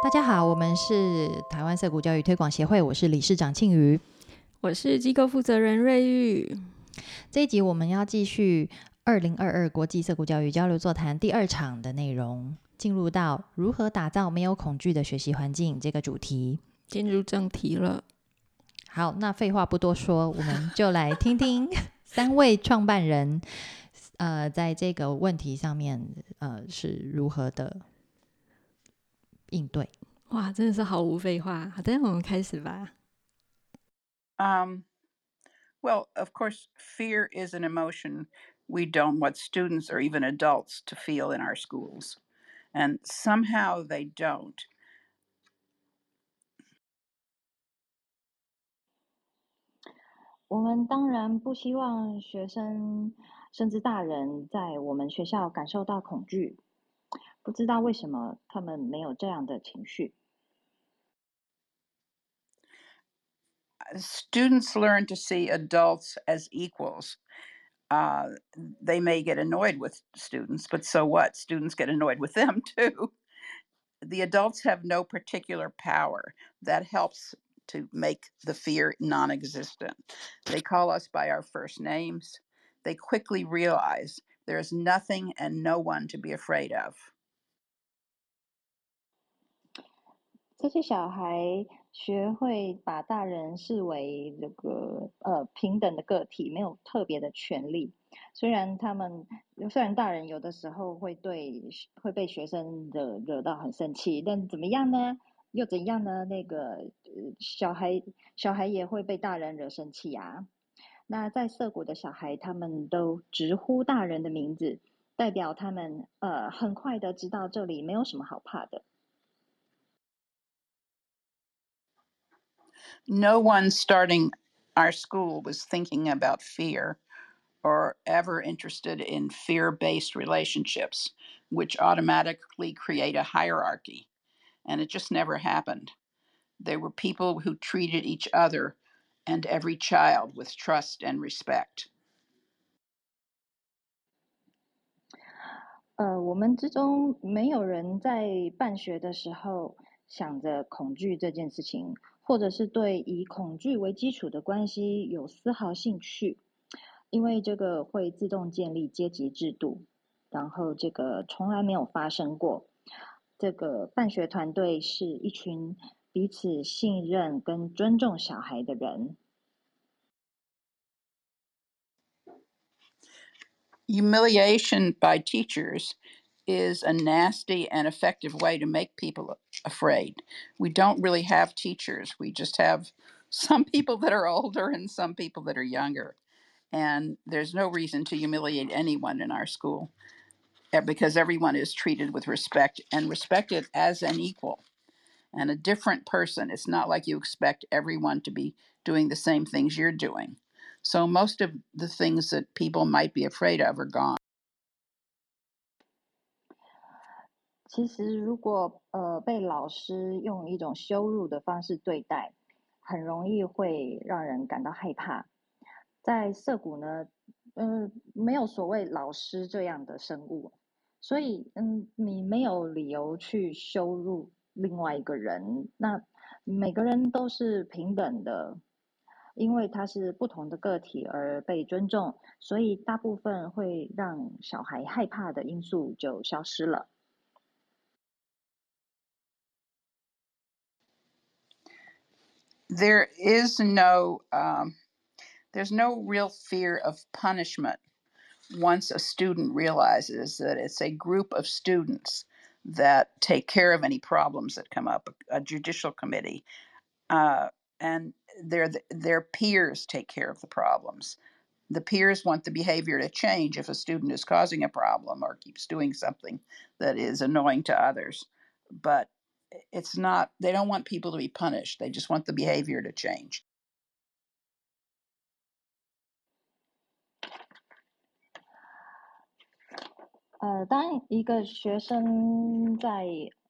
大家好，我们是台湾色谷教育推广协会，我是理事长庆瑜，我是机构负责人瑞玉。这一集我们要继续二零二二国际色谷教育交流座谈第二场的内容，进入到如何打造没有恐惧的学习环境这个主题。进入正题了。好，那废话不多说，我们就来听听 三位创办人，呃，在这个问题上面，呃，是如何的应对。哇，真的是毫无废话。好的，我们开始吧。 Um, well, of course, fear is an emotion we don't want students or even adults to feel in our schools. And somehow they don't. 我们当然不希望学生甚至大人在我们学校感受到恐惧，不知道为什么他们没有这样的情绪。 Students learn to see adults as equals. Uh, they may get annoyed with students, but so what? Students get annoyed with them too. The adults have no particular power. That helps to make the fear non existent. They call us by our first names. They quickly realize there is nothing and no one to be afraid of. 这些小孩学会把大人视为这个呃平等的个体，没有特别的权利。虽然他们虽然大人有的时候会对会被学生惹惹到很生气，但怎么样呢？又怎样呢？那个呃小孩小孩也会被大人惹生气啊。那在涩谷的小孩，他们都直呼大人的名字，代表他们呃很快的知道这里没有什么好怕的。No one starting our school was thinking about fear or ever interested in fear based relationships, which automatically create a hierarchy. And it just never happened. There were people who treated each other and every child with trust and respect. 呃，我们之中没有人在办学的时候想着恐惧这件事情， 或者是对以恐惧为基础的关系有丝毫兴趣，因为这个会自动建立阶级制度，然后这个从来没有发生过。这个办学团队是一群彼此信任跟尊重小孩的人。Humiliation by teachers is a nasty and effective way to make people afraid. We don't really have teachers, we just have some people that are older and some people that are younger. And there's no reason to humiliate anyone in our school eh, because everyone is treated with respect and respected as an equal and a different person. It's not like you expect everyone to be doing the same things you're doing. So most of the things that people might be afraid of are gone. 其实，如果呃被老师用一种羞辱的方式对待，很容易会让人感到害怕。在涩谷呢，嗯、没有所谓老师这样的生物，所以嗯，你没有理由去羞辱另外一个人。那每个人都是平等的，因为他是不同的个体而被尊重，所以大部分会让小孩害怕的因素就消失了。There is no um, there's no real fear of punishment once a student realizes that it's a group of students that take care of any problems that come up, a judicial committee, uh, and their their peers take care of the problems. The peers want the behavior to change if a student is causing a problem or keeps doing something that is annoying to others, but it's not. They don't want people to be punished. They just want the behavior to change. 呃，当一个学生在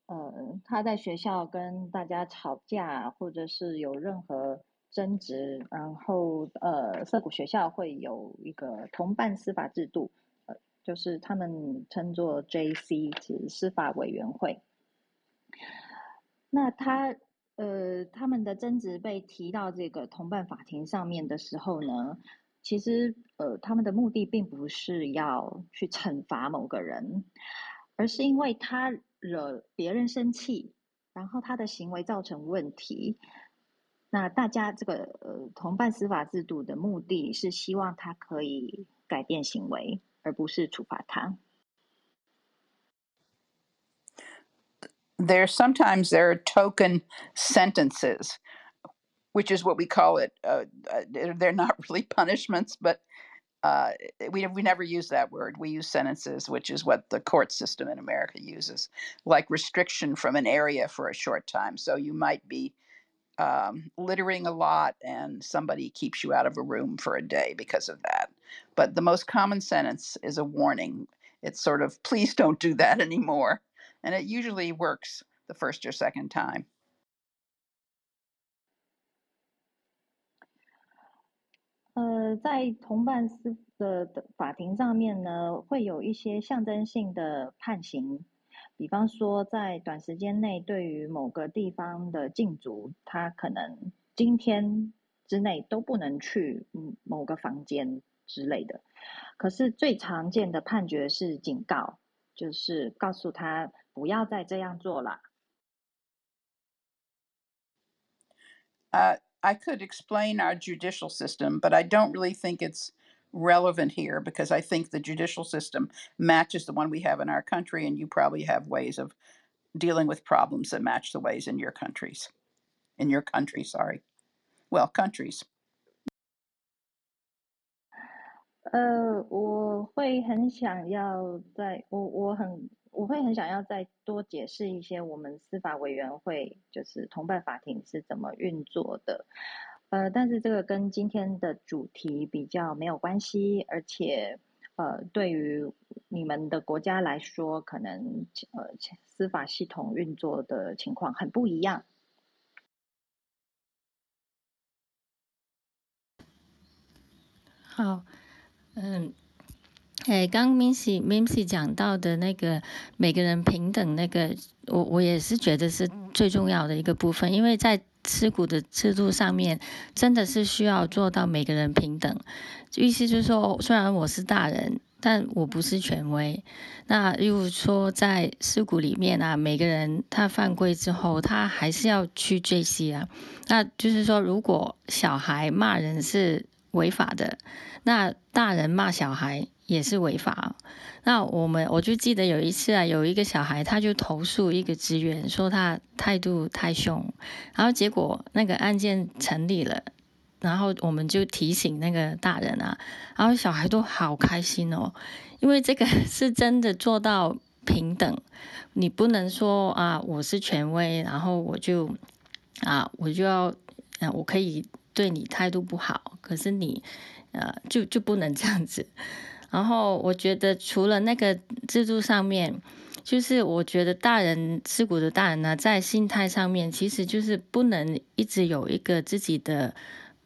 呃他在学校跟大家吵架，或者是有任何争执，然后呃涩谷学校会有一个同伴司法制度，呃，就是他们称作 JC，指司法委员会。那他呃，他们的争执被提到这个同伴法庭上面的时候呢，其实呃，他们的目的并不是要去惩罚某个人，而是因为他惹别人生气，然后他的行为造成问题。那大家这个呃同伴司法制度的目的是希望他可以改变行为，而不是处罚他。There sometimes there are token sentences, which is what we call it. Uh, uh, they're not really punishments, but uh, we we never use that word. We use sentences, which is what the court system in America uses, like restriction from an area for a short time. So you might be um, littering a lot, and somebody keeps you out of a room for a day because of that. But the most common sentence is a warning. It's sort of, please don't do that anymore and it usually works the first or second time. 呃，在同伴司的的法庭上面呢，会有一些象征性的判刑，比方说在短时间内对于某个地方的禁足，他可能今天之内都不能去某个房间之类的。可是最常见的判决是警告，就是告诉他不要再这样做了。Uh, I could explain our judicial system, but I don't really think it's relevant here because I think the judicial system matches the one we have in our country, and you probably have ways of dealing with problems that match the ways in your countries. In your country, sorry. Well, countries. 呃，我会很想要在，我我很 我会很想要再多解释一些我们司法委员会就是同伴法庭是怎么运作的，呃，但是这个跟今天的主题比较没有关系，而且呃，对于你们的国家来说，可能呃司法系统运作的情况很不一样。好。嗯，哎，刚 Missy Missy 讲到的那个每个人平等那个，我我也是觉得是最重要的一个部分，因为在持股的制度上面，真的是需要做到每个人平等。意思就是说，虽然我是大人，但我不是权威。那如果说，在事股里面啊，每个人他犯规之后，他还是要去追析啊。那就是说，如果小孩骂人是违法的。那大人骂小孩也是违法。那我们我就记得有一次啊，有一个小孩他就投诉一个职员，说他态度太凶，然后结果那个案件成立了，然后我们就提醒那个大人啊，然后小孩都好开心哦，因为这个是真的做到平等，你不能说啊我是权威，然后我就啊我就要嗯我可以对你态度不好，可是你。呃，就就不能这样子。然后我觉得，除了那个制度上面，就是我觉得大人吃苦的大人呢，在心态上面，其实就是不能一直有一个自己的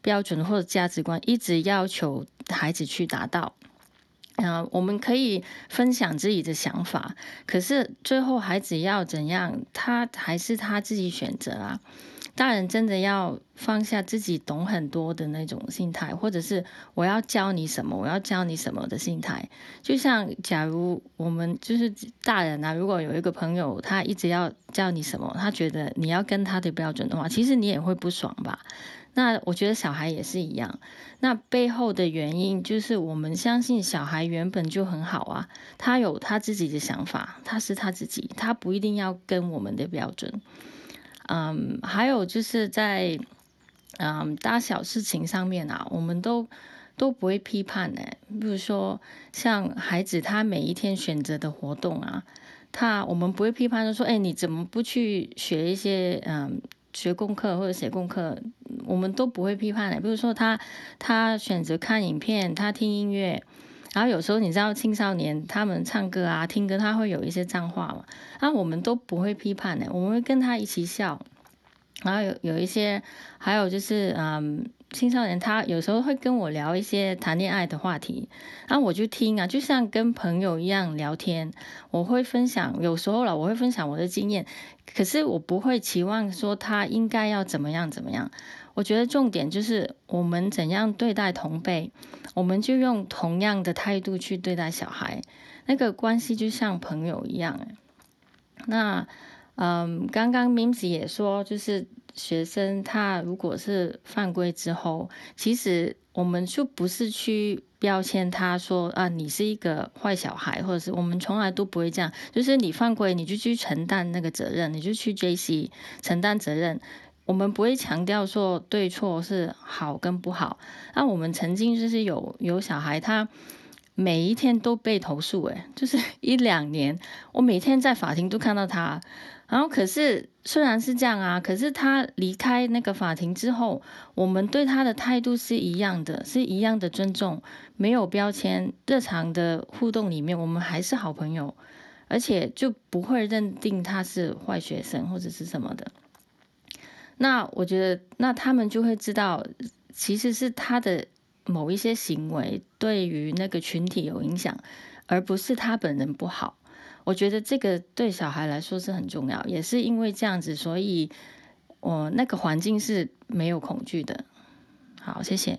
标准或者价值观，一直要求孩子去达到。我们可以分享自己的想法，可是最后孩子要怎样，他还是他自己选择啊。大人真的要放下自己懂很多的那种心态，或者是我要教你什么，我要教你什么的心态。就像假如我们就是大人啊，如果有一个朋友他一直要教你什么，他觉得你要跟他的标准的话，其实你也会不爽吧？那我觉得小孩也是一样。那背后的原因就是我们相信小孩原本就很好啊，他有他自己的想法，他是他自己，他不一定要跟我们的标准。嗯，还有就是在嗯大小事情上面啊，我们都都不会批判呢。比如说像孩子他每一天选择的活动啊，他我们不会批判说，哎，你怎么不去学一些嗯学功课或者写功课？我们都不会批判的。比如说他他选择看影片，他听音乐。然后有时候你知道青少年他们唱歌啊、听歌，他会有一些脏话嘛，那我们都不会批判的，我们会跟他一起笑。然后有有一些，还有就是嗯，青少年他有时候会跟我聊一些谈恋爱的话题，然后我就听啊，就像跟朋友一样聊天。我会分享，有时候了，我会分享我的经验，可是我不会期望说他应该要怎么样怎么样。我觉得重点就是我们怎样对待同辈，我们就用同样的态度去对待小孩，那个关系就像朋友一样。那，嗯，刚刚 m i m s 也说，就是。学生他如果是犯规之后，其实我们就不是去标签他说啊，你是一个坏小孩，或者是我们从来都不会这样。就是你犯规，你就去承担那个责任，你就去 JC 承担责任。我们不会强调说对错是好跟不好。那我们曾经就是有有小孩，他每一天都被投诉，诶，就是一两年，我每天在法庭都看到他。然后，可是虽然是这样啊，可是他离开那个法庭之后，我们对他的态度是一样的，是一样的尊重，没有标签。日常的互动里面，我们还是好朋友，而且就不会认定他是坏学生或者是什么的。那我觉得，那他们就会知道，其实是他的某一些行为对于那个群体有影响，而不是他本人不好。我觉得这个对小孩来说是很重要，也是因为这样子，所以我那个环境是没有恐惧的。好，谢谢。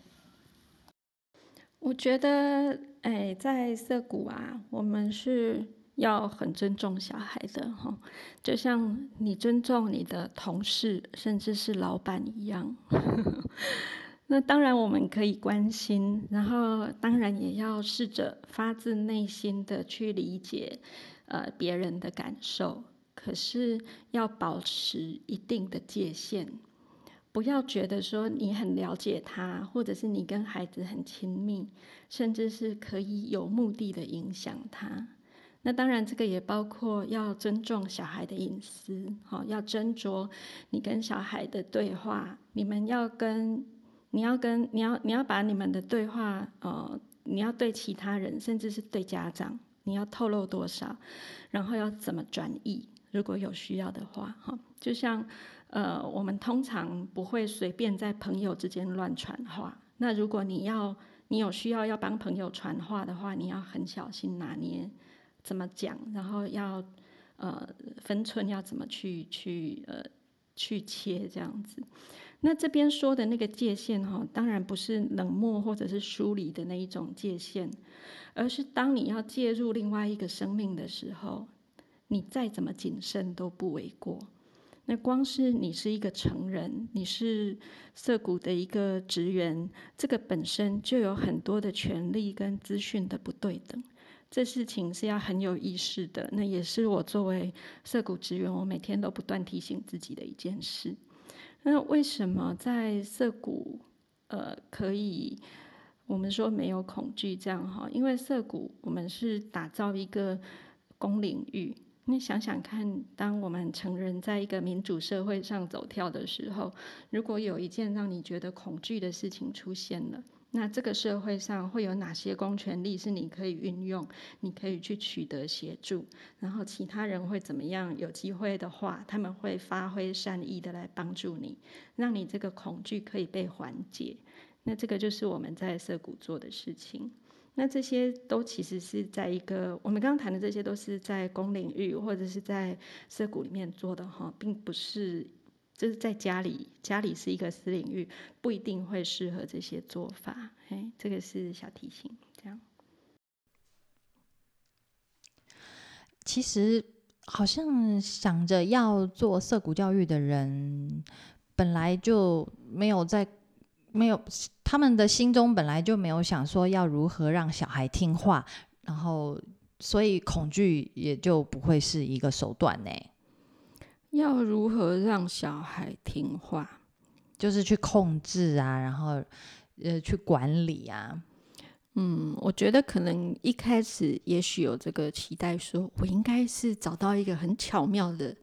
我觉得，哎，在涩谷啊，我们是要很尊重小孩的哈，就像你尊重你的同事，甚至是老板一样。那当然我们可以关心，然后当然也要试着发自内心的去理解。呃，别人的感受，可是要保持一定的界限，不要觉得说你很了解他，或者是你跟孩子很亲密，甚至是可以有目的的影响他。那当然，这个也包括要尊重小孩的隐私，好，要斟酌你跟小孩的对话，你们要跟，你要跟，你要，你要把你们的对话，呃，你要对其他人，甚至是对家长。你要透露多少，然后要怎么转译？如果有需要的话，哈，就像呃，我们通常不会随便在朋友之间乱传话。那如果你要，你有需要要帮朋友传话的话，你要很小心拿捏怎么讲，然后要呃分寸要怎么去去呃去切这样子。那这边说的那个界限哈，当然不是冷漠或者是疏离的那一种界限。而是当你要介入另外一个生命的时候，你再怎么谨慎都不为过。那光是你是一个成人，你是涩谷的一个职员，这个本身就有很多的权利跟资讯的不对等。这事情是要很有意识的。那也是我作为涩谷职员，我每天都不断提醒自己的一件事。那为什么在涩谷，呃，可以？我们说没有恐惧这样哈，因为涩谷我们是打造一个公领域。你想想看，当我们成人在一个民主社会上走跳的时候，如果有一件让你觉得恐惧的事情出现了，那这个社会上会有哪些公权力是你可以运用，你可以去取得协助？然后其他人会怎么样？有机会的话，他们会发挥善意的来帮助你，让你这个恐惧可以被缓解。那这个就是我们在涩谷做的事情。那这些都其实是在一个我们刚刚谈的这些都是在公领域或者是在涩谷里面做的哈，并不是就是在家里，家里是一个私领域，不一定会适合这些做法。哎，这个是小提醒。这样，其实好像想着要做涉谷教育的人，本来就没有在。没有，他们的心中本来就没有想说要如何让小孩听话，然后所以恐惧也就不会是一个手段呢。要如何让小孩听话，就是去控制啊，然后呃去管理啊。嗯，我觉得可能一开始也许有这个期待，说我应该是找到一个很巧妙的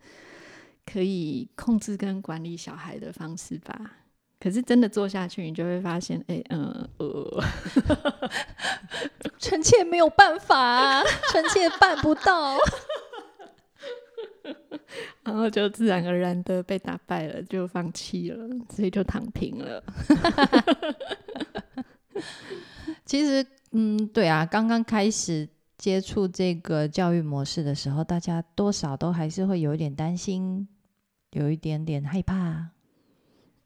可以控制跟管理小孩的方式吧。可是真的做下去，你就会发现，哎，嗯，呃，臣妾没有办法，臣妾办不到。然后就自然而然的被打败了，就放弃了，所以就躺平了。其实，嗯，对啊，刚刚开始接触这个教育模式的时候，大家多少都还是会有一点担心，有一点点害怕，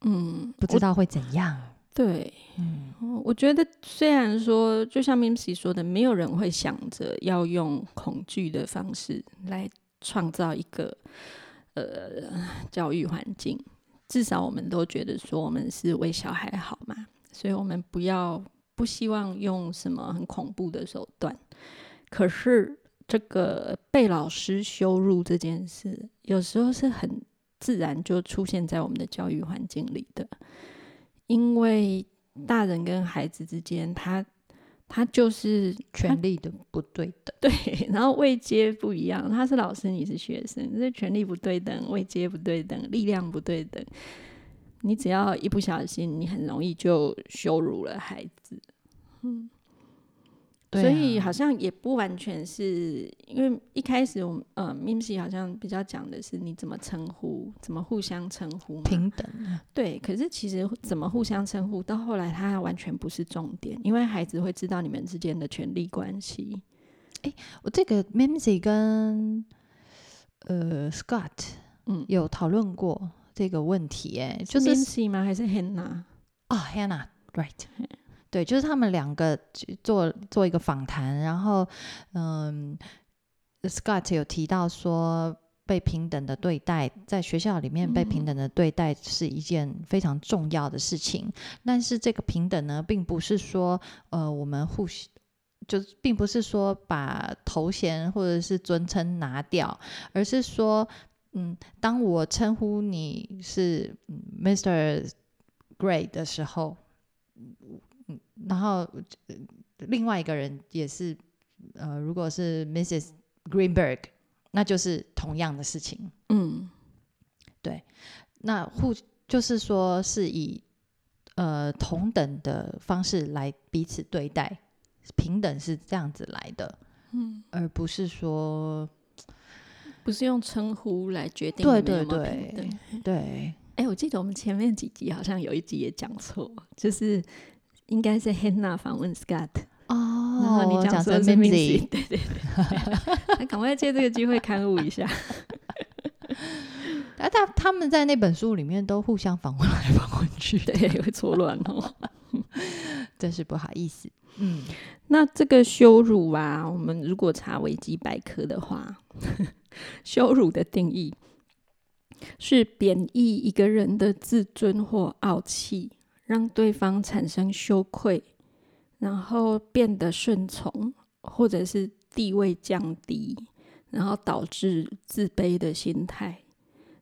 嗯，不知道会怎样。对，嗯，哦我觉得虽然说，就像 Mimsy 说的，没有人会想着要用恐惧的方式来创造一个呃教育环境，至少我们都觉得说我们是为小孩好嘛，所以我们不要不希望用什么很恐怖的手段。可是这个被老师羞辱这件事，有时候是很自然就出现在我们的教育环境里的。因为大人跟孩子之间，他他就是权力的不对等。对，然后位阶不一样，他是老师，你是学生，这权力不对等，位阶不对等，力量不对等，你只要一不小心，你很容易就羞辱了孩子。嗯，对所以啊好像也不完全是因为一开始我们呃 Mimsy 好像比较讲的是你怎么称呼，怎么互相称呼嘛。平等。对，可是其实怎么互相称呼，到后来它完全不是重点，因为孩子会知道你们之间的权利关系。我这个 Mimsy 跟呃 Scott 嗯，有讨论过这个问题，哎，就是是 Mimsy 吗？还是 Hannah？啊，Hannah，right，对，就是他们两个做做一个访谈，然后嗯，Scott 有提到说。被平等的对待，在学校里面被平等的对待是一件非常重要的事情。但是这个平等呢，并不是说，呃，我们互相就，并不是说把头衔或者是尊称拿掉，而是说，嗯，当我称呼你是嗯 Mr. Gray 的时候，嗯，然后呃另外一个人也是，呃，如果是 Mrs. Greenberg，那就是同样的事情。嗯对那互就是说是以呃同等的方式来彼此对待，平等是这样子来的，嗯，而不是说不是用称呼来决定对对对。对 哎、我记得我们前面几集好像有一集也讲错，就是应该是 Hannah 访问 Scott，、然哦后你讲成说是 Mimsy，Mimsy，对对对，那 赶快借这个机会刊物一下。啊，他他们在那本书里面都互相访问来访问去，对，会错乱哦。真是不好意思。嗯，那这个羞辱啊，我们如果查维基百科的话，羞辱的定义是贬义一个人的自尊或傲气，让对方产生羞愧，然后变得顺从，或者是地位降低，然后导致自卑的心态。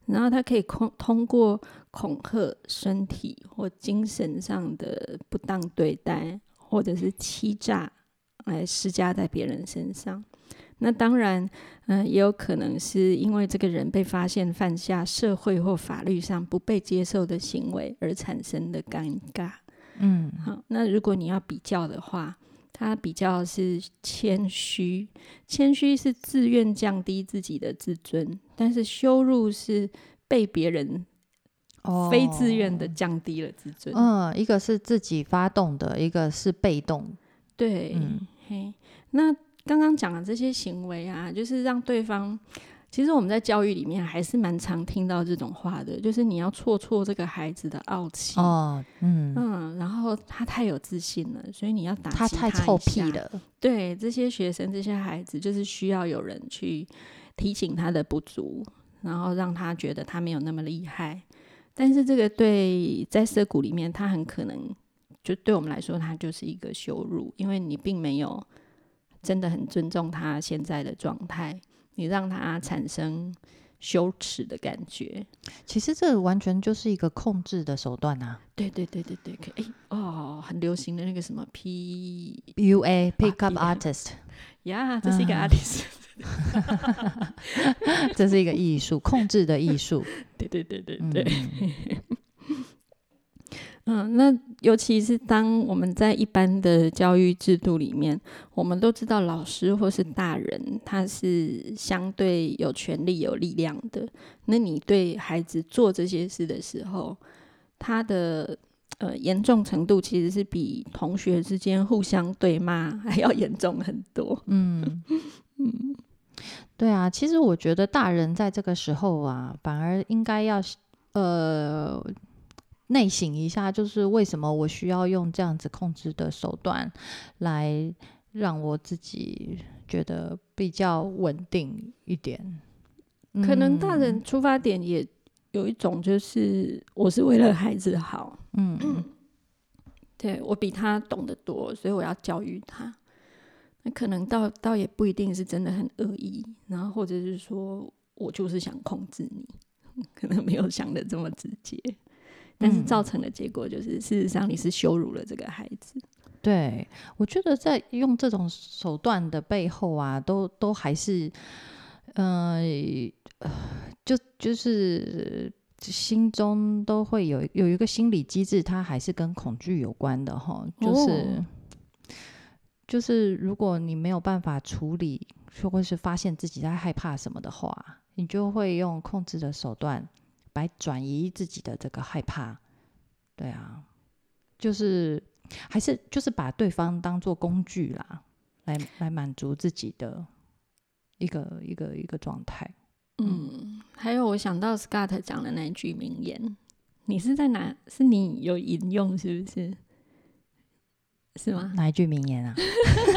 然后他可以通通过恐吓、身体或精神上的不当对待，或者是欺诈来施加在别人身上。那当然，嗯、也有可能是因为这个人被发现犯下社会或法律上不被接受的行为而产生的尴尬。嗯，好，那如果你要比较的话，他比较是谦虚，谦虚是自愿降低自己的自尊，但是羞辱是被别人哦非自愿的降低了自尊。嗯，一个是自己发动的，一个是被动。对，嗯嘿，那刚刚讲的这些行为啊，就是让对方。其实我们在教育里面还是蛮常听到这种话的，就是你要挫挫这个孩子的傲气。哦，嗯，嗯，然后他太有自信了，所以你要打击他太臭屁了。对这些学生、这些孩子，就是需要有人去提醒他的不足，然后让他觉得他没有那么厉害。但是这个对在涩谷里面，他很可能就对我们来说，他就是一个羞辱，因为你并没有真的很尊重他现在的状态，你让他产生羞耻的感觉。其实这完全就是一个控制的手段啊。对对对对对，可哎哦，很流行的那个什么 P U A Pick Up 啊 Artist，呀，这是一个啊 artist。这是一个艺术，控制的艺术。对对对对嗯对。嗯，那尤其是当我们在一般的教育制度里面，我们都知道老师或是大人他是相对有权利、有力量的。那你对孩子做这些事的时候，他的呃严重程度其实是比同学之间互相对骂还要严重很多。嗯嗯，对啊，其实我觉得大人在这个时候啊，反而应该要呃。内省一下，就是为什么我需要用这样子控制的手段，来让我自己觉得比较稳定一点。可能大人出发点也有一种，就是我是为了孩子好，嗯，对我比他懂得多，所以我要教育他。那可能倒倒也不一定是真的很恶意，然后或者是说我就是想控制你，可能没有想的这么直接。但是造成的结果就是，事实上你是羞辱了这个孩子。对，我觉得在用这种手段的背后啊，都都还是，呃，就就是心中都会有有一个心理机制，它还是跟恐惧有关的哈。就是就是如果你没有办法处理，或是发现自己在害怕什么的话，你就会用控制的手段。来转移自己的这个害怕，对啊，就是还是就是把对方当做工具啦，来来满足自己的一个一个一个状态。嗯，还有我想到 Scott 讲的那句名言，你是在哪？是你有引用是不是？是吗？哪一句名言啊？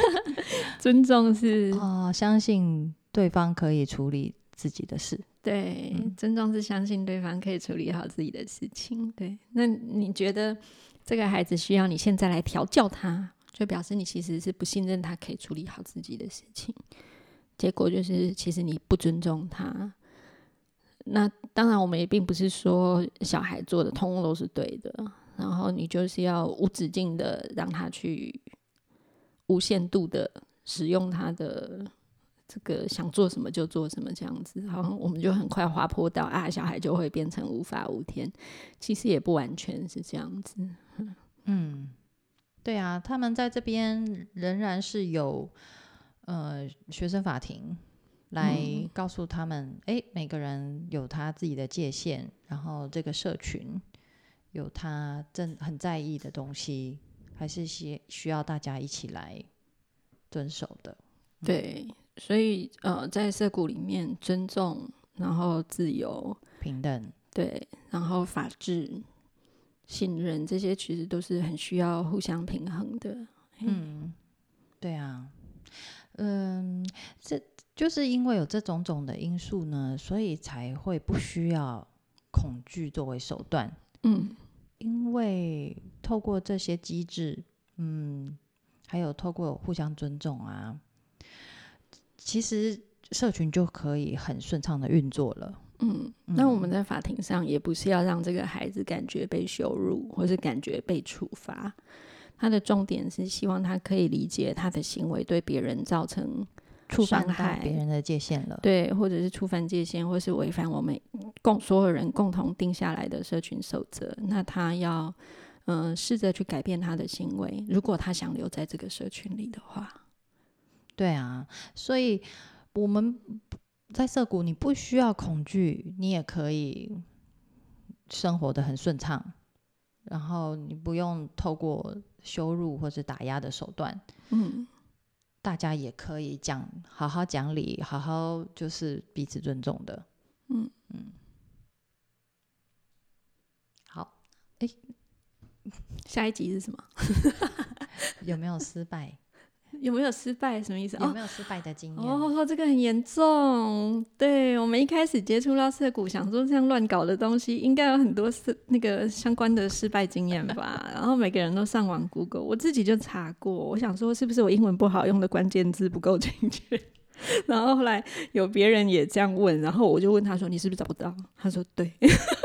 尊重是哦，相信对方可以处理自己的事。对，尊重是相信对方可以处理好自己的事情。对，那你觉得这个孩子需要你现在来调教他，就表示你其实是不信任他可以处理好自己的事情。结果就是，其实你不尊重他。那当然，我们也并不是说小孩做的通通都是对的，然后你就是要无止境的让他去无限度的使用他的。这个想做什么就做什么，这样子，然后我们就很快滑坡到啊，小孩就会变成无法无天。其实也不完全是这样子。嗯，对啊，他们在这边仍然是有呃学生法庭来告诉他们，哎，每个人有他自己的界限，然后这个社群有他正很在意的东西，还是需需要大家一起来遵守的。对。所以，呃，在社谷里面，尊重，然后自由、平等，对，然后法治、信任，这些其实都是很需要互相平衡的。嗯，对啊，嗯，这就是因为有这种种的因素呢，所以才会不需要恐惧作为手段。嗯，因为透过这些机制，嗯，还有透过互相尊重啊。其实社群就可以很顺畅的运作了。嗯，那我们在法庭上也不是要让这个孩子感觉被羞辱，或是感觉被处罚。他的重点是希望他可以理解他的行为对别人造成触犯害别人的界限了。对，或者是触犯界限，或是违反我们共所有人共同定下来的社群守则。那他要嗯试着去改变他的行为，如果他想留在这个社群里的话。对啊，所以我们在涩谷，你不需要恐惧，你也可以生活的很顺畅，然后你不用透过羞辱或者打压的手段，嗯，大家也可以讲好好讲理，好好就是彼此尊重的，嗯嗯，好，哎，下一集是什么？有没有失败？有没有失败？什么意思？有没有失败的经验？哦，这个很严重。对我们一开始接触到色股，想说这样乱搞的东西，应该有很多是那个相关的失败经验吧。然后每个人都上网 Google，我自己就查过。我想说，是不是我英文不好，用的关键字不够精确？然后后来有别人也这样问，然后我就问他说：“你是不是找不到？”他说：“对。”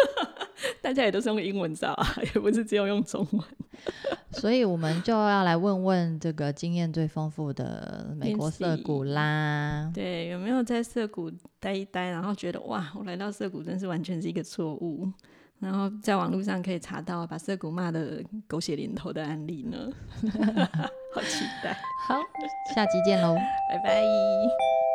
大家也都是用英文找啊，也不是只有用中文。所以我们就要来问问这个经验最丰富的美国涩谷啦。对，有没有在涩谷待一待，然后觉得哇，我来到涩谷真是完全是一个错误，然后在网络上可以查到把涩谷骂的狗血淋头的案例呢，好期待，好，下集见喽。拜拜。